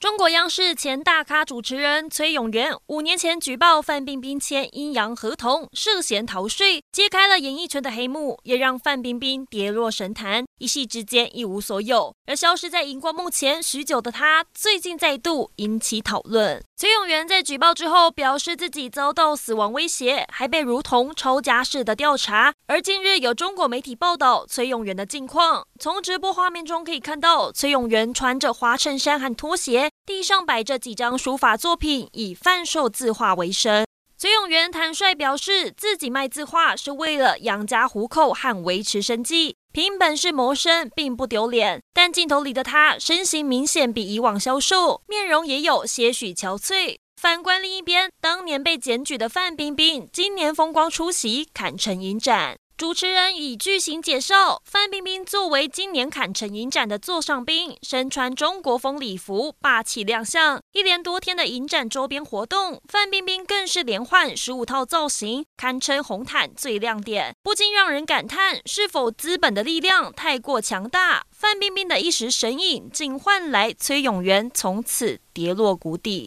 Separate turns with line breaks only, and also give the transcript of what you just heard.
中国央视前大咖主持人崔永元五年前举报范冰冰签阴阳合同，涉嫌逃税，揭开了演艺圈的黑幕，也让范冰冰跌落神坛，一夕之间一无所有。而消失在荧光幕前许久的她，最近再度引起讨论。崔永元在举报之后表示自己遭到死亡威胁，还被如同抄家似的调查。而近日有中国媒体报道崔永元的近况，从直播画面中可以看到崔永元穿着花衬衫和拖鞋，地上摆着几张书法作品，以贩售字画为生。崔永元坦率表示，自己卖字画是为了养家糊口和维持生计。凭本事谋生并不丢脸，但镜头里的他身形明显比以往消瘦，面容也有些许憔悴。反观另一边，当年被检举的范冰冰，今年风光出席堪称影展。主持人以句型介绍，范冰冰作为今年坎城影展的座上宾，身穿中国风礼服，霸气亮相。一连多天的影展周边活动，范冰冰更是连换十五套造型，堪称红毯最亮点，不禁让人感叹：是否资本的力量太过强大？范冰冰的一时神隐，竟换来崔永元从此跌落谷底。